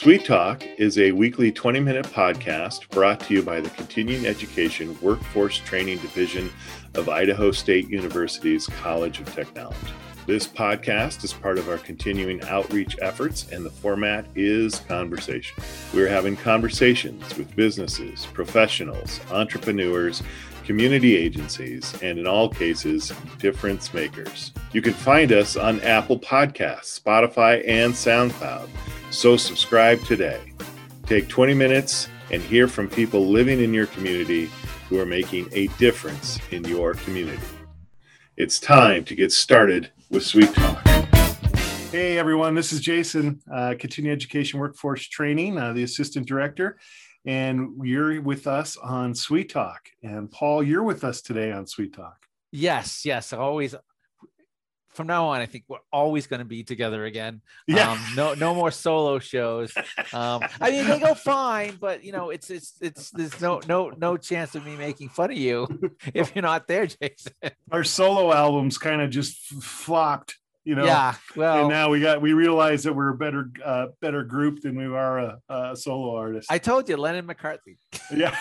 Sweet Talk is a weekly 20 minute podcast brought to you by the Continuing Education Workforce Training Division of Idaho State University's College of Technology. This podcast is part of our continuing outreach efforts, and the format is conversation. We're having conversations with businesses, professionals, entrepreneurs, community agencies, and in all cases, difference makers. You can find us on Apple Podcasts, Spotify, and SoundCloud. So subscribe today. Take 20 minutes and hear from people living in your community who are making a difference in your community. It's time to get started with Sweet Talk. Hey everyone, this is Jason, uh, Continuing Education Workforce Training, uh, the Assistant Director, and you're with us on Sweet Talk. And Paul, you're with us today on Sweet Talk. Yes, yes. Always from now on, I think we're always going to be together again. Yeah. Um, no, no more solo shows. Um, I mean, they go fine, but you know, it's it's it's there's no no no chance of me making fun of you if you're not there, Jason. Our solo albums kind of just flopped, you know. Yeah. Well, and now we got we realize that we're a better uh, better group than we are a, a solo artist. I told you, Lennon McCartney. yeah.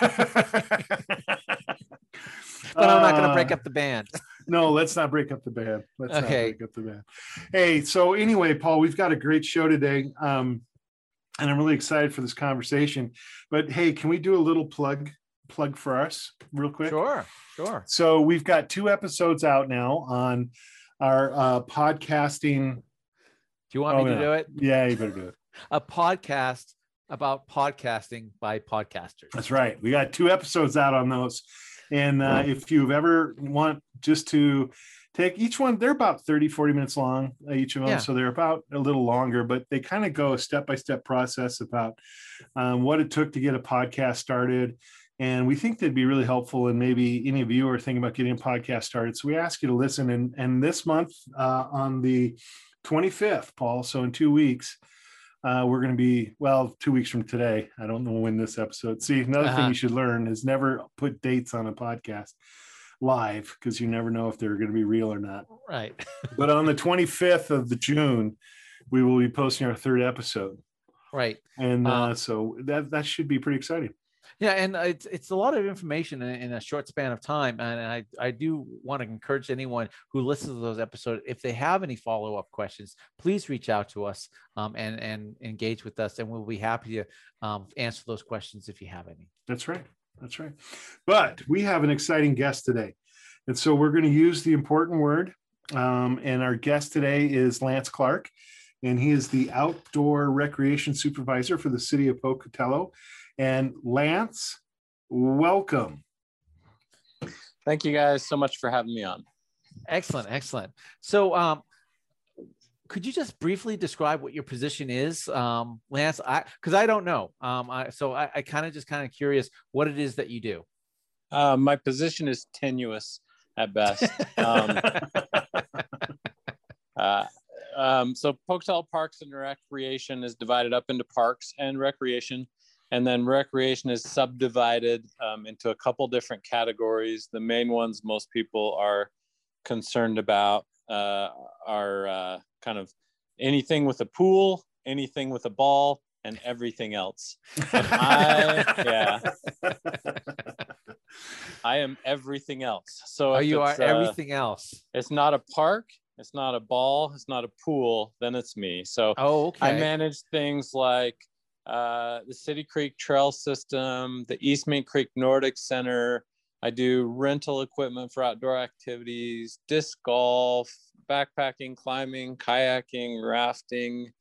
but I'm not going to break Uh, up the band. no, let's not break up the band. Let's not break up the band. Hey, so anyway, Paul, we've got a great show today. Um, and I'm really excited for this conversation. But hey, can we do a little plug plug for us real quick? Sure, sure. So we've got two episodes out now on our uh podcasting. Do you want Oh, me to no. do it? Yeah, you better do it. A podcast about podcasting by podcasters. That's right. We got two episodes out on those. And uh, if you've ever want just to take each one, they're about 30, 40 minutes long, uh, each of them. Yeah. So they're about a little longer, but they kind of go a step by step process about um, what it took to get a podcast started. And we think they'd be really helpful. And maybe any of you are thinking about getting a podcast started. So we ask you to listen. And, and this month uh, on the 25th, Paul, so in two weeks, uh, we're going to be well two weeks from today. I don't know when this episode. See, another thing Uh-huh. you should learn is never put dates on a podcast live because you never know if they're going to be real or not. Right. But on the 25th of the June, we will be posting our third episode, Right. and uh, Uh, so that that should be pretty exciting. Yeah, and it's it's a lot of information in, in a short span of time, and I I do want to encourage anyone who listens to those episodes if they have any follow up questions, please reach out to us um, and and engage with us, and we'll be happy to um, answer those questions if you have any. That's right. That's right. But we have an exciting guest today. And so we're going to use the important word. Um, and our guest today is Lance Clark. And he is the outdoor recreation supervisor for the city of Pocatello. And Lance, welcome. Thank you guys so much for having me on. Excellent, excellent. So, um, could you just briefly describe what your position is, um, Lance? I because I don't know. Um, I, so I, I kind of just kind of curious what it is that you do. Uh, my position is tenuous at best. Um, uh, um, so Pocatello Parks and Recreation is divided up into parks and recreation, and then recreation is subdivided um, into a couple different categories. The main ones most people are concerned about uh, are uh, kind of anything with a pool, anything with a ball, and everything else. And I, yeah, I am everything else. So Oh, you are uh, everything else. it's not a park, it's not a ball, it's not a pool, then it's me. So Oh, okay. I manage things like uh, the City Creek Trail System, the East Main Creek Nordic Center. I do rental equipment for outdoor activities, disc golf, backpacking, climbing, kayaking, rafting,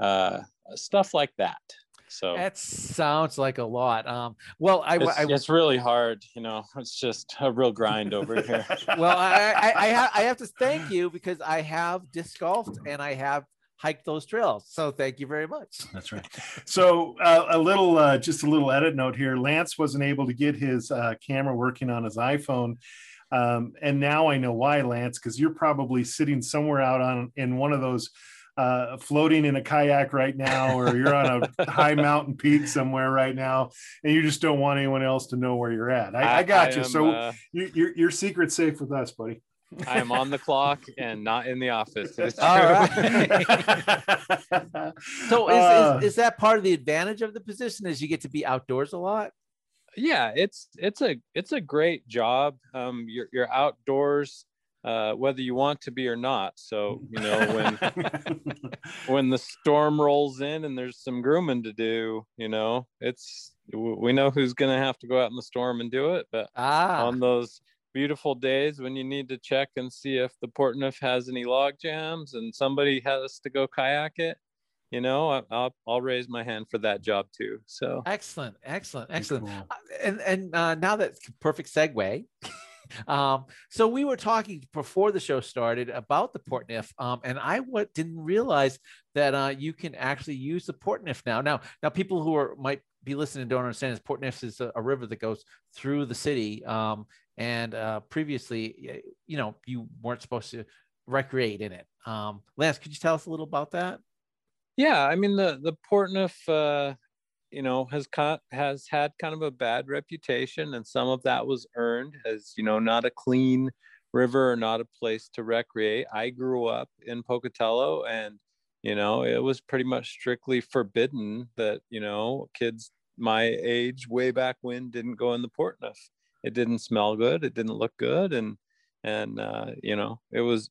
uh, stuff like that. So That sounds like a lot. Um, well, I, it's, I it's really hard, you know. It's just a real grind over here. well, I, I, I, ha- I have to thank you because I have disc golfed and I have hiked those trails. So thank you very much. That's right. So uh, a little, uh, just a little edit note here. Lance wasn't able to get his uh, camera working on his iPhone, um, and now I know why, Lance, because you're probably sitting somewhere out on in one of those uh, floating in a kayak right now, or you're on a high mountain peak somewhere right now, and you just don't want anyone else to know where you're at. I, I, I got I you. Am, so uh, you, your your secret's safe with us, buddy. I am on the clock and not in the office. It's true. All right. so is, uh, is, is that part of the advantage of the position is you get to be outdoors a lot? Yeah, it's it's a it's a great job. Um, you're you're outdoors uh, whether you want to be or not. So you know when when the storm rolls in and there's some grooming to do, you know it's we know who's going to have to go out in the storm and do it. But ah. on those beautiful days when you need to check and see if the Portneuf has any log jams and somebody has to go kayak it, you know, I'll, I'll raise my hand for that job too. So excellent, excellent, excellent. Cool. Uh, and and uh, now that's perfect segue. um, so we were talking before the show started about the Portneuf, um, and I didn't realize that uh, you can actually use the Portneuf now. Now, now people who are might be listening don't understand is Portneuf is a, a, river that goes through the city. Um, and uh, previously, you know, you weren't supposed to recreate in it. Um, Lance, could you tell us a little about that? Yeah, I mean the the Portneuf, uh, you know, has con- has had kind of a bad reputation, and some of that was earned as you know, not a clean river or not a place to recreate. I grew up in Pocatello, and you know, it was pretty much strictly forbidden that you know kids my age way back when didn't go in the Portneuf it didn't smell good it didn't look good and and uh, you know it was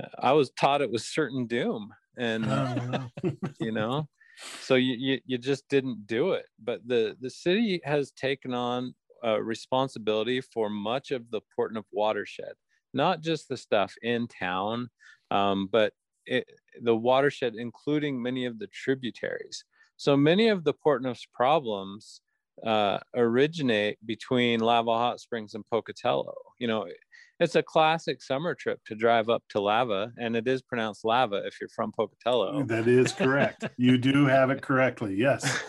uh, i was taught it was certain doom and oh, you know so you, you you just didn't do it. But the the city has taken on a responsibility for much of the Portneuf watershed not just the stuff in town um, but it, the watershed including many of the tributaries. So many of the Portneuf's problems uh, originate between Lava Hot Springs and Pocatello. You know, it's a classic summer trip to drive up to Lava, and it is pronounced lava if you're from Pocatello. That is correct. you do have it correctly. Yes.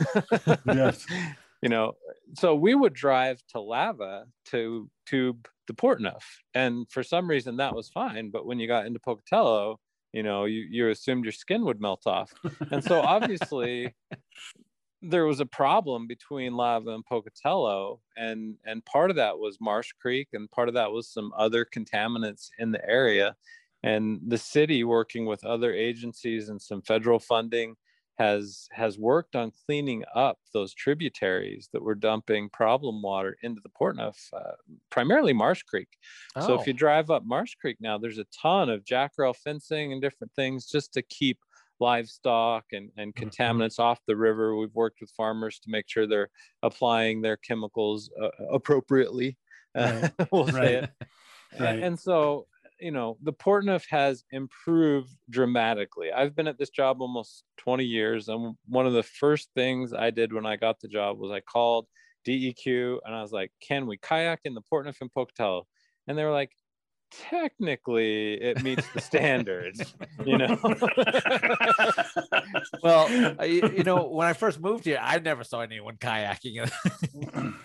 yes. You know, so we would drive to Lava to tube the Portneuf, and for some reason that was fine. But when you got into Pocatello, you know, you, you assumed your skin would melt off. And so obviously there was a problem between Lava and Pocatello, and and part of that was Marsh Creek, and part of that was some other contaminants in the area. And the city, working with other agencies and some federal funding, has has worked on cleaning up those tributaries that were dumping problem water into the Portneuf, uh, primarily Marsh Creek. Oh. So if you oh. drive up Marsh Creek now, there's a ton of jackrail fencing and different things just to keep livestock and, and mm-hmm. contaminants off the river. We've worked with farmers to make sure they're applying their chemicals uh, appropriately. Right. we'll right. say it. Right. And, and so, you know, the Portneuf has improved dramatically. I've been at this job almost 20 years. And one of the first things I did when I got the job was I called DEQ and I was like, can we kayak in the Portneuf and Pocatello? And they were like, technically it meets the standards you know? Well you, you, know when i first moved here i never saw anyone kayaking.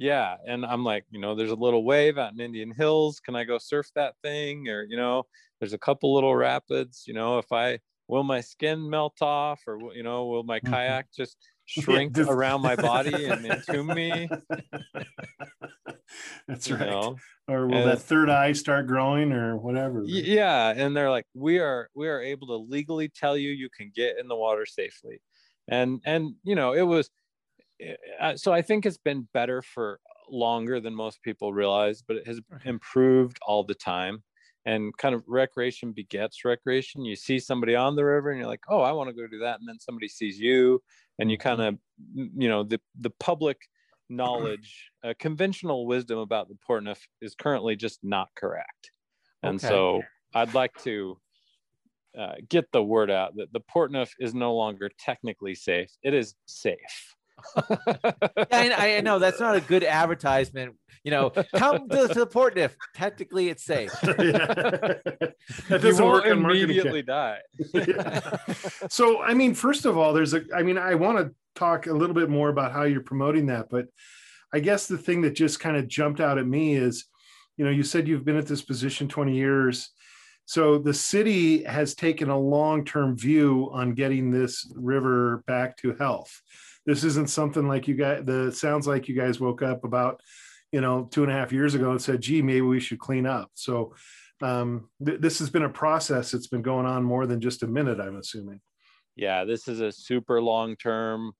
Yeah and i'm like you know there's a little wave out in indian hills. Can i go surf that thing? Or you know there's a couple little rapids you know if i will my skin melt off? Or you know will my mm-hmm. kayak just shrink around my body and entomb me that's right. know? or will and, that third eye start growing or whatever yeah and they're like we are we are able to legally tell you you can get in the water safely. And and you know it was eh, uh, so i think it's been better for longer than most people realize but it has improved all the time. And kind of recreation begets recreation. You see somebody on the river and you're like oh i want to go do that. And then somebody sees you and you kind of you know the the public knowledge, uh, conventional wisdom about the Portneuf is currently just not correct. And okay. so I'd like to uh, get the word out that the Portneuf is no longer technically safe. It is safe. yeah, I, I, know that's not a good advertisement. You know, come to, to the Portneuf. Technically, it's safe. that doesn't work immediately die. yeah. So, I mean, first of all, there's a. I mean, I want to talk a little bit more about how you're promoting that. But I guess the thing that just kind of jumped out at me is, you know, you said you've been at this position 20 years. So the city has taken a long-term view on getting this river back to health. This isn't something like you guys. The sounds like you guys woke up about, you know, two and a half years ago and said, "Gee, maybe we should clean up." So um, th- this has been a process that's been going on more than just a minute. I'm assuming. Yeah, this is a super long-term,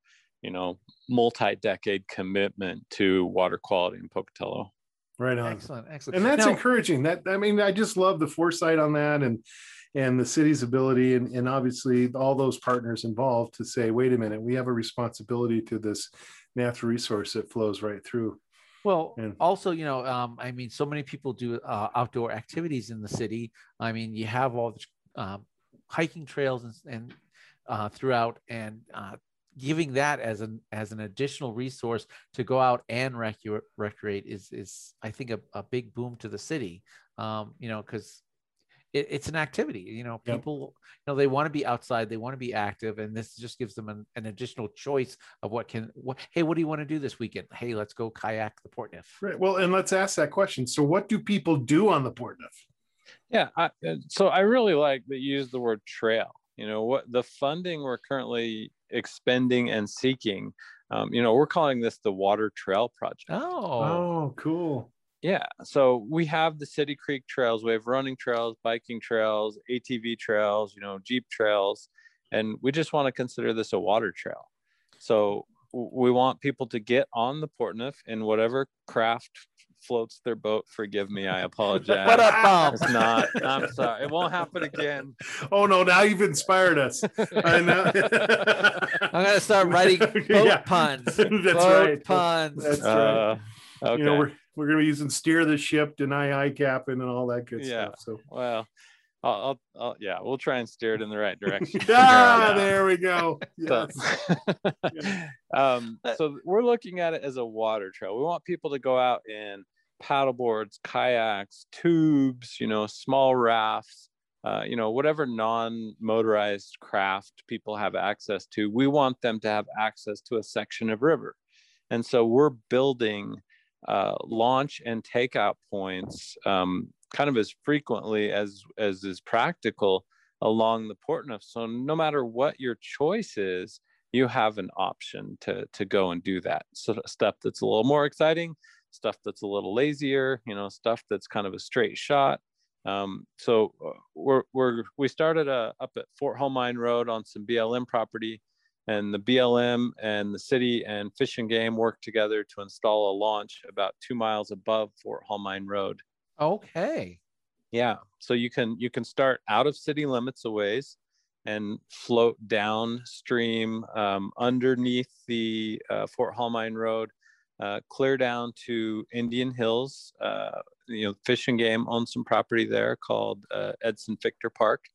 you know, multi-decade commitment to water quality in Pocatello. Right on. Excellent, excellent. And that's Now- encouraging. That I mean, I just love the foresight on that and and the city's ability and, and obviously all those partners involved to say, wait a minute, we have a responsibility to this natural resource that flows right through. Well, And- also, you know, um, I mean, so many people do uh, outdoor activities in the city. I mean, you have all the um, hiking trails and, and uh, throughout, and uh, giving that as an as an additional resource to go out and recu- recreate is is I think a, a big boom to the city. Um, you know, because it, it's an activity. You know, Yep. people, you know, they want to be outside, they want to be active, and this just gives them an, an additional choice of what can. What, hey, what do you want to do this weekend? Hey, let's go kayak the Portneuf. Right. Well, and let's ask that question. So what do people do on the Portneuf? Yeah, I, uh, so I really like that you use the word trail. You know what the funding we're currently expending and seeking. Um, you know, we're calling this the Water Trail Project. Oh, Oh, cool. Yeah, so we have the City Creek trails. We have running trails, biking trails, ATV trails, you know, Jeep trails, and we just want to consider this a water trail. So we want people to get on the Portneuf in whatever craft floats their boat. Forgive me, I apologize. what up, Bob? It's not. I'm sorry. It won't happen again. Oh no, now you've inspired us. I know. I'm gonna start writing boat Yeah. puns. That's boat right. puns. That's right. Uh, okay. You know, we're we're gonna be using steer the ship, deny eye capping, and all that good Yeah. stuff. So well, I'll, I'll, I'll, yeah, we'll try and steer it in the right direction. ah, there we go. So, Yes. um, so we're looking at it as a water trail. We want people to go out in paddle boards, kayaks, tubes, you know, small rafts, uh, you know, whatever non-motorized craft people have access to. We want them to have access to a section of river, and so we're building uh, launch and takeout points um, kind of as frequently as as is practical along the Portneuf. So no matter what your choice is, you have an option to to go and do that. So stuff that's a little more exciting, stuff that's a little lazier, you know, stuff that's kind of a straight shot. Um, so uh, we're we're we started uh, up at Fort Hall Mine Road on some BLM property, and the BLM and the city and Fish and Game worked together to install a launch about two miles above Fort Hall Mine Road. Okay. Yeah. So you can you can start out of city limits a ways and float downstream um, underneath the uh, Fort Hall Mine Road, uh, clear down to Indian Hills. Uh, you know, Fish and Game owns some property there called uh, Edson Fichter Park,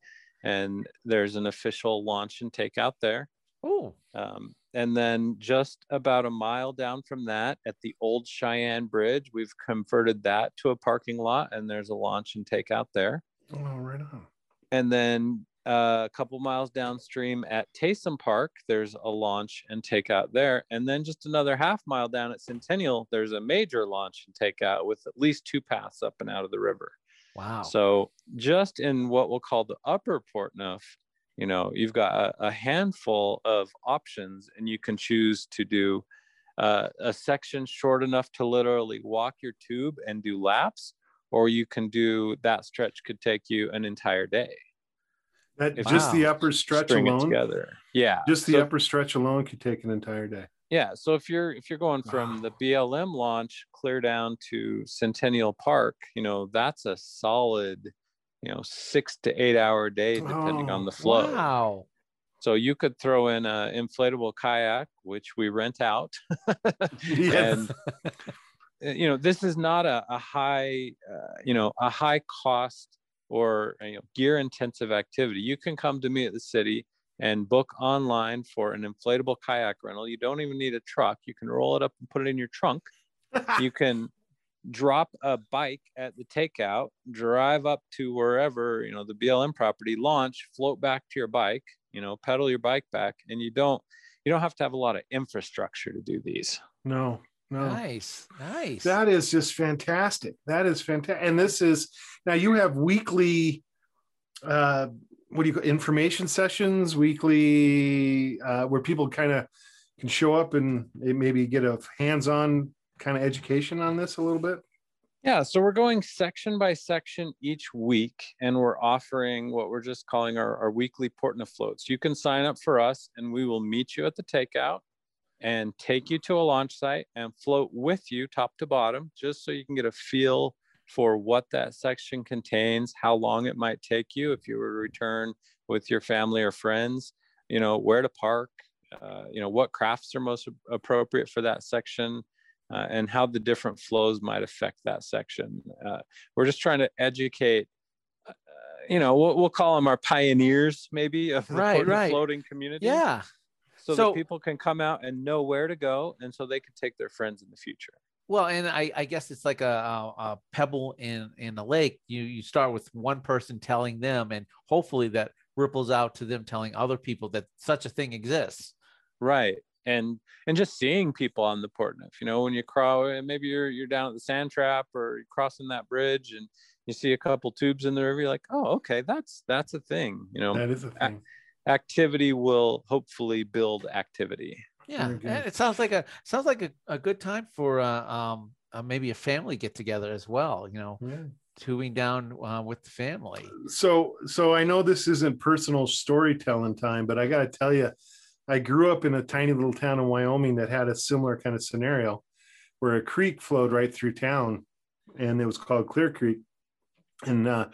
and there's an official launch and takeout there. Oh, Um, and then just about a mile down from that at the old Cheyenne Bridge, we've converted that to a parking lot and there's a launch and takeout there. Oh, right on. And then uh, a couple miles downstream at Taysom Park, there's a launch and takeout there. And then just another half mile down at Centennial, there's a major launch and takeout with at least two paths up and out of the river. wow. So just in what we'll call the upper Portneuf, you know, you've got a, a handful of options, and you can choose to do uh, a section short enough to literally walk your tube and do laps, or you can do that stretch could take you an entire day. That If just the upper stretch String alone. together. Yeah. Just the so- upper stretch alone could take an entire day. Yeah, so if you're if you're going from the BLM launch clear down to Centennial Park, you know that's a solid, you know, six to eight hour day depending on Oh, the flow. Wow. So you could throw in an inflatable kayak, which we rent out, Yes. and uh, you know this is not a, a high, uh, you know, a high cost or you know gear intensive activity. You can come to me at the city and book online for an inflatable kayak rental. You don't even need a truck. You can roll it up and put it in your trunk. you can drop a bike at the takeout, drive up to wherever, you know, the BLM property, launch, float back to your bike, you know, pedal your bike back and you don't you don't have to have a lot of infrastructure to do these. no, no. Nice. Nice. That is just fantastic. That is fantastic. And this is now you have weekly uh, what do you call information sessions weekly uh, where people kind of can show up and maybe get a hands-on kind of education on this a little bit? Yeah, so we're going section by section each week, and we're offering what we're just calling our, our weekly Portneuf floats. You can sign up for us, and we will meet you at the takeout and take you to a launch site and float with you top to bottom, just so you can get a feel for what that section contains, how long it might take you if you were to return with your family or friends, you know, where to park, uh, you know, what crafts are most appropriate for that section, uh, and how the different flows might affect that section. Uh, we're just trying to educate, uh, you know, we'll, we'll, call them our pioneers, maybe, of the right, right. floating community. Yeah. So, so that people can come out and know where to go, and so they can take their friends in the future. Well, and I, I guess it's like a, a, a, pebble in in a lake. You you start with one person telling them, and hopefully that ripples out to them telling other people that such a thing exists. Right, and and just seeing people on the Portneuf. You know, when you cross, maybe you're you're down at the sand trap or you're crossing that bridge, and you see a couple tubes in the river. You're like, oh, okay, that's that's a thing. You know, that is a thing. A- activity will hopefully build activity. Yeah, it sounds like a sounds like a, a good time for uh, um uh, maybe a family get together as well. You know, yeah. tubing down uh, with the family. So, so I know this isn't personal storytelling time, but I got to tell you, I grew up in a tiny little town in Wyoming that had a similar kind of scenario, where a creek flowed right through town, and it was called Clear Creek, and uh,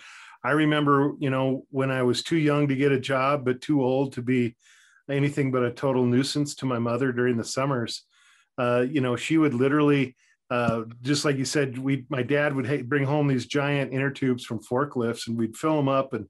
I remember, you know, when I was too young to get a job, but too old to be anything but a total nuisance to my mother during the summers. Uh, you know, she would literally, uh, just like you said, we my dad would ha- bring home these giant inner tubes from forklifts, and we'd fill them up, and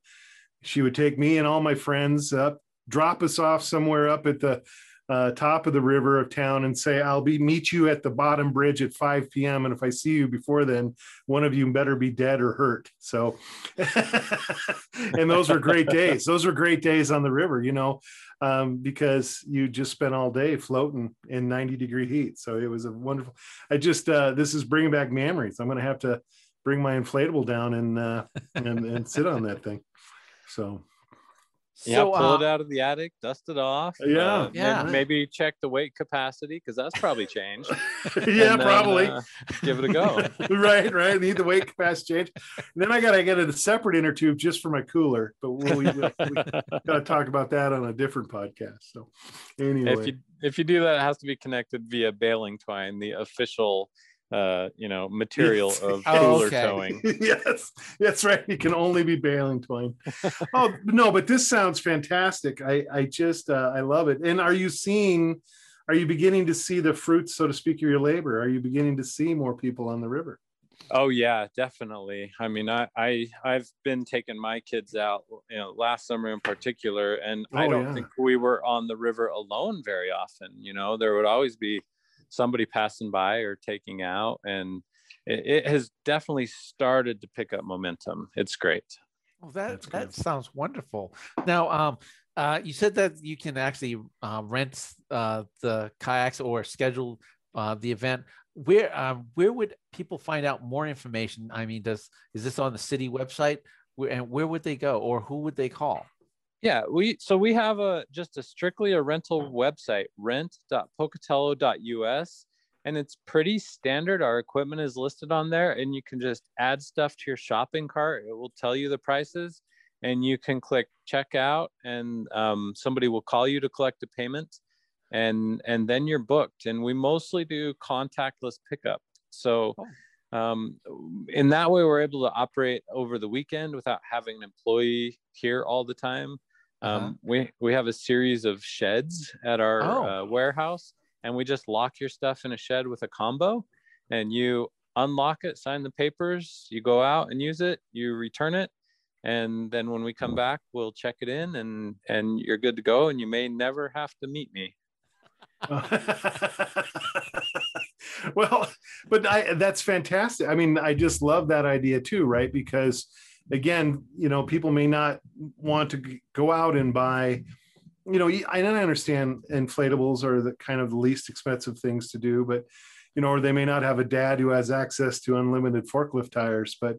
she would take me and all my friends up, drop us off somewhere up at the uh, top of the river of town and say, I'll be meet you at the bottom bridge at 5 p.m. And if I see you before then, one of you better be dead or hurt. So, and those were great days. Those were great days on the river, you know, um, because you just spent all day floating in 90 degree heat. So it was a wonderful, I just, uh, this is bringing back memories. I'm going to have to bring my inflatable down and, uh, and, and sit on that thing. So, yeah, so, pull uh, it out of the attic, dust it off. Yeah, uh, yeah. Maybe, maybe, check the weight capacity because that's probably changed. yeah, then, probably. Uh, give it a go. right, right. Need the weight capacity change. And then I gotta get a separate inner tube just for my cooler, but we, we, we gotta talk about that on a different podcast. So, anyway, if you if you do that, it has to be connected via baling twine, the official uh, you know, material of oh, cooler okay. towing. yes, that's right. You can only be baling twine. oh no, but this sounds fantastic. I I just uh, I love it. And are you seeing? Are you beginning to see the fruits, so to speak, of your labor? Are you beginning to see more people on the river? Oh yeah, definitely. I mean, I, I I've been taking my kids out, you know, last summer in particular, and oh, I don't yeah. think we were on the river alone very often. You know, there would always be somebody passing by or taking out and it, it has definitely started to pick up momentum it's great well that that sounds wonderful now um uh, you said that you can actually uh, rent uh, the kayaks or schedule uh, the event. Where um, where would people find out more information? I mean, does is this on the city website? Where, and where would they go, or who would they call? Yeah, we so we have a just a strictly a rental website, rent.pocatello.us, and it's pretty standard. Our equipment is listed on there, and you can just add stuff to your shopping cart. It will tell you the prices, and you can click checkout, and um, somebody will call you to collect a payment, and and then you're booked. And we mostly do contactless pickup. So. Oh um, in that way we're able to operate over the weekend without having an employee here all the time. Um, uh-huh. We we have a series of sheds at our oh. uh, warehouse, and we just lock your stuff in a shed with a combo, and you unlock it, sign the papers, you go out and use it, you return it, and then when we come back, we'll check it in, and and you're good to go, and you may never have to meet me. well, but I, that's fantastic. I mean, I just love that idea too, right? Because again, you know, people may not want to go out and buy, you know, I understand inflatables are the kind of the least expensive things to do, but you know, or they may not have a dad who has access to unlimited forklift tires, but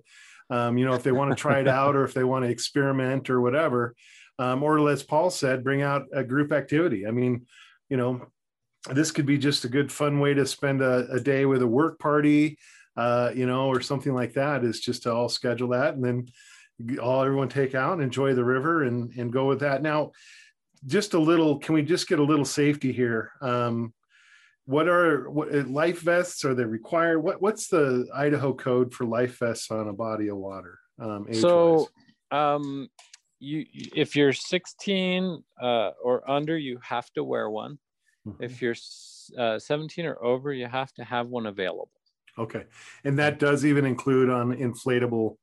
Um, you know, if they want to try it out or if they want to experiment or whatever, um, or as Paul said, bring out a group activity. I mean, you know, this could be just a good fun way to spend a, a day with a work party, uh, you know, or something like that. Is just to all schedule that and then all everyone take out and enjoy the river and and go with that. Now, just a little. Can we just get a little safety here? Um, what are what uh, life vests are they required what what's the idaho code for life vests on a body of water um, so um you if you're 16 uh, or under you have to wear one mm-hmm. if you're uh, 17 or over you have to have one available okay and that does even include on inflatable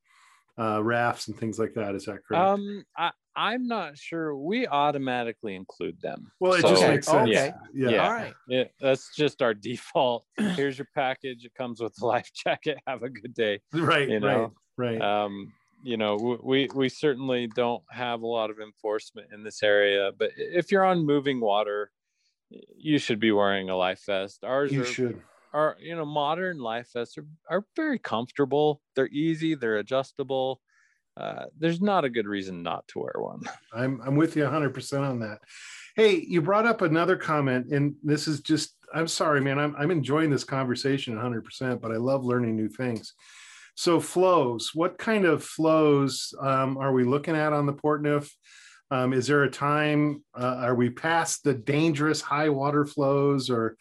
uh, rafts and things like that is that correct um I, I'm not sure we automatically include them. Well, it so, just makes sense. Yeah, yeah. yeah. All right. Yeah, that's just our default. Here's your package. It comes with a life jacket. Have a good day. Right. You know? Right. Right. Um, you know, we we certainly don't have a lot of enforcement in this area, but if you're on moving water, you should be wearing a life vest. Ours you are, should. Are you know modern life vests are, are very comfortable. They're easy. They're adjustable uh, there's not a good reason not to wear one. I'm I'm with you 100% on that. Hey, you brought up another comment, and this is just I'm sorry, man. I'm I'm enjoying this conversation 100%, but I love learning new things. So flows, what kind of flows um, are we looking at on the Portneuf? Um, is there a time? Uh, are we past the dangerous high water flows, or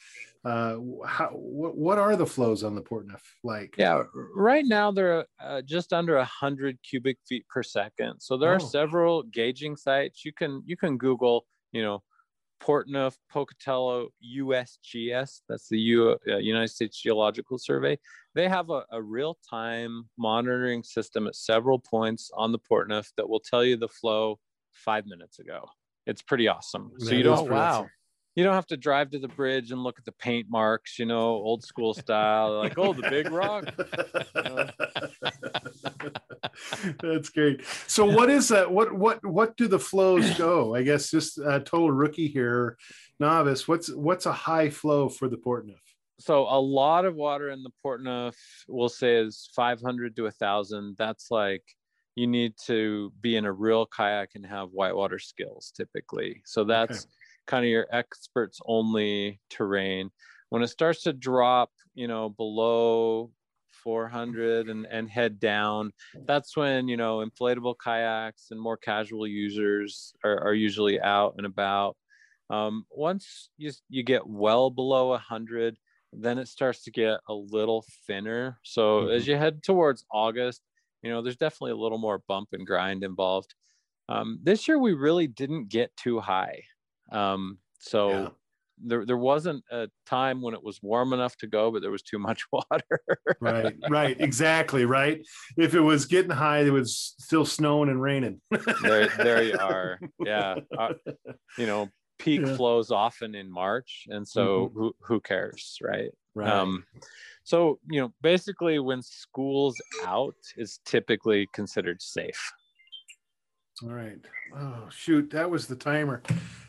uh, how, what, what are the flows on the Portneuf like? Yeah, right now they're uh, just under hundred cubic feet per second. So there oh. are several gauging sites. You can you can Google, you know, Portneuf Pocatello USGS. That's the U, uh, United States Geological Survey. They have a, a real time monitoring system at several points on the Portneuf that will tell you the flow five minutes ago. It's pretty awesome. So you don't wow you don't have to drive to the bridge and look at the paint marks, you know, old school style, like, oh, the big rock. That's great. So what is that? What what what do the flows go? I guess just a total rookie here, novice. What's what's a high flow for the Portneuf? So a lot of water in the Portneuf, we'll say is 500 to a thousand. That's like you need to be in a real kayak and have whitewater skills typically. So that's okay kind of your experts only terrain. When it starts to drop, you know, below 400 and, and head down, that's when, you know, inflatable kayaks and more casual users are, are usually out and about. Um, once you, you get well below 100, then it starts to get a little thinner. So mm-hmm. as you head towards August, you know, there's definitely a little more bump and grind involved. Um, this year, we really didn't get too high. Um, so yeah. there, there wasn't a time when it was warm enough to go, but there was too much water. right, right, exactly, right. If it was getting high, it was still snowing and raining. there, there you are. Yeah, uh, you know, peak yeah. flows often in March, and so mm-hmm. who who cares, right? Right. Um, so you know, basically, when school's out is typically considered safe. All right. Oh shoot, that was the timer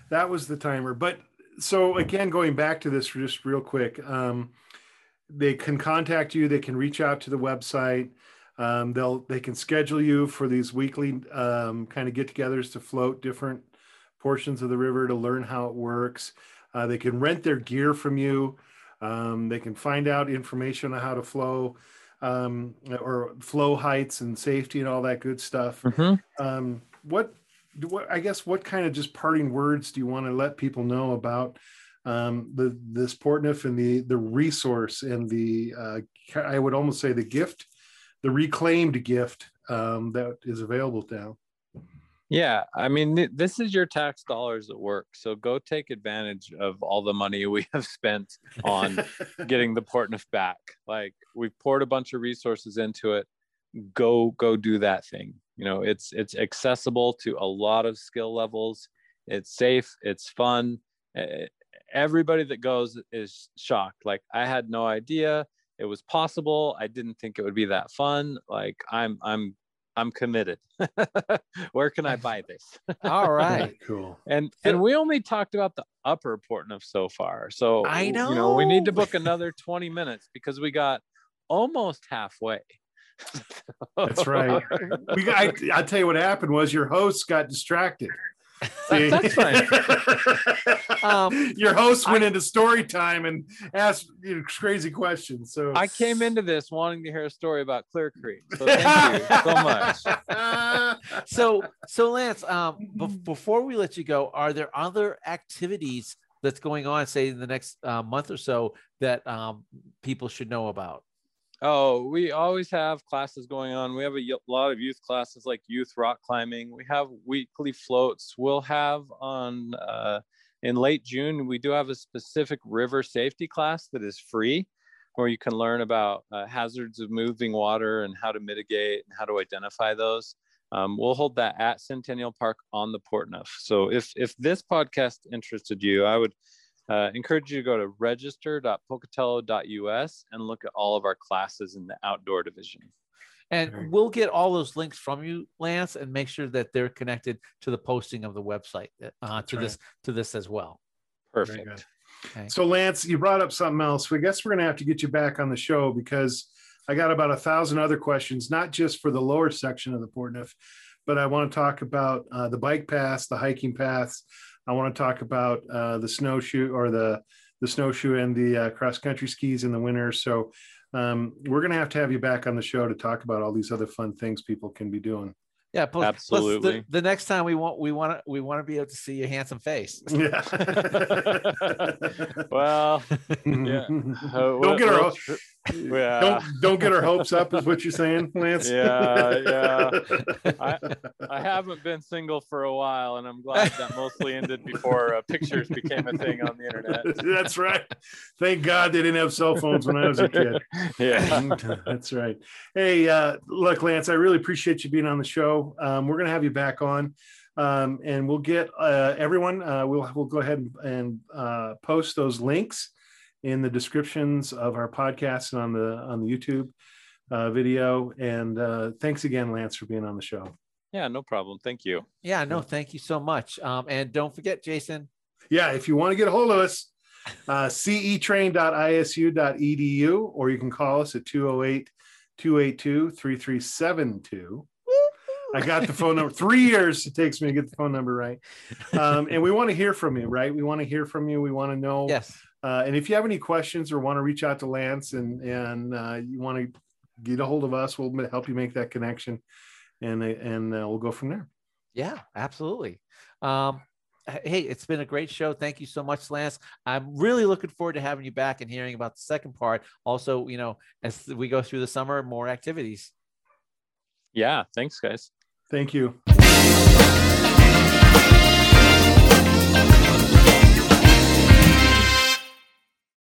that was the timer. But so again, going back to this just real quick, um, they can contact you. They can reach out to the website. Um, they'll they can schedule you for these weekly um, kind of get-togethers to float different portions of the river to learn how it works. Uh, they can rent their gear from you. Um, they can find out information on how to flow um, or flow heights and safety and all that good stuff. Mm-hmm. Um, what what I guess what kind of just parting words do you want to let people know about um, the this Portneuf and the the resource and the uh, I would almost say the gift, the reclaimed gift um, that is available now. Yeah, I mean, this is your tax dollars at work. So go take advantage of all the money we have spent on getting the Portneuf back. Like we've poured a bunch of resources into it. Go, go do that thing you know it's it's accessible to a lot of skill levels. It's safe it's fun. Eh, everybody that goes is shocked. Like i had no idea it was possible. I didn't think it would be that fun. Like i'm i'm i'm committed. Where can i buy this? All right. Cool. And and we only talked about the upper Portneuf so far. So i know you know we need to book another 20 minutes because we got almost halfway That's right. We I, I'll tell you what happened was your host got distracted. That's fine. um, Your host went I, into story time and asked you know, crazy questions. So I came into this wanting to hear a story about Clear Creek. So thank you so much. so, so Lance, um, be- before we let you go, are there other activities that's going on, say in the next uh, month or so, that um, people should know about? Oh, we always have classes going on. We have a lot of youth classes like youth rock climbing. We have weekly floats. We'll have on uh, in late June, we do have a specific river safety class that is free where you can learn about uh, hazards of moving water and how to mitigate and how to identify those. Um, we'll hold that at Centennial Park on the Portneuf. So if if this podcast interested you, I would uh, encourage you to go to register.pocatello.us and look at all of our classes in the outdoor division. And we'll get all those links from you, Lance, and make sure that they're connected to the posting of the website uh, to right. this to this as well. Perfect. Okay. So, Lance, you brought up something else. We guess we're going to have to get you back on the show because I got about a thousand other questions, not just for the lower section of the Portneuf, but I want to talk about uh, the bike paths, the hiking paths, I want to talk about uh, the snowshoe or the the snowshoe and the uh, cross country skis in the winter. So um, we're going to have to have you back on the show to talk about all these other fun things people can be doing. Yeah, plus, absolutely. Plus the, the, next time we want we want to we want to be able to see your handsome face. Yeah. well, yeah. Uh, don't get our yeah. don't don't get our hopes up, is what you're saying, Lance. Yeah, yeah. I, I haven't been single for a while, and I'm glad that mostly ended before uh, pictures became a thing on the internet. That's right. Thank God they didn't have cell phones when I was a kid. Yeah, that's right. Hey, uh, look, Lance, I really appreciate you being on the show. Um, we're gonna have you back on. Um, and we'll get uh, everyone. Uh, we'll we'll go ahead and, and uh, post those links in the descriptions of our podcast and on the on the YouTube uh, video. And uh, thanks again, Lance, for being on the show. Yeah, no problem. Thank you. Yeah, no, thank you so much. Um, and don't forget, Jason. Yeah, if you want to get a hold of us, uh, cetrain.isu.edu, or you can call us at 208 282 3372. I got the phone number. Three years it takes me to get the phone number right. Um, and we want to hear from you, right? We want to hear from you. We want to know yes. Uh, and if you have any questions or want to reach out to Lance and and uh, you want to get a hold of us, we'll help you make that connection, and and uh, we'll go from there. Yeah, absolutely. Um, hey, it's been a great show. Thank you so much, Lance. I'm really looking forward to having you back and hearing about the second part. Also, you know, as we go through the summer, more activities. Yeah, thanks, guys. Thank you.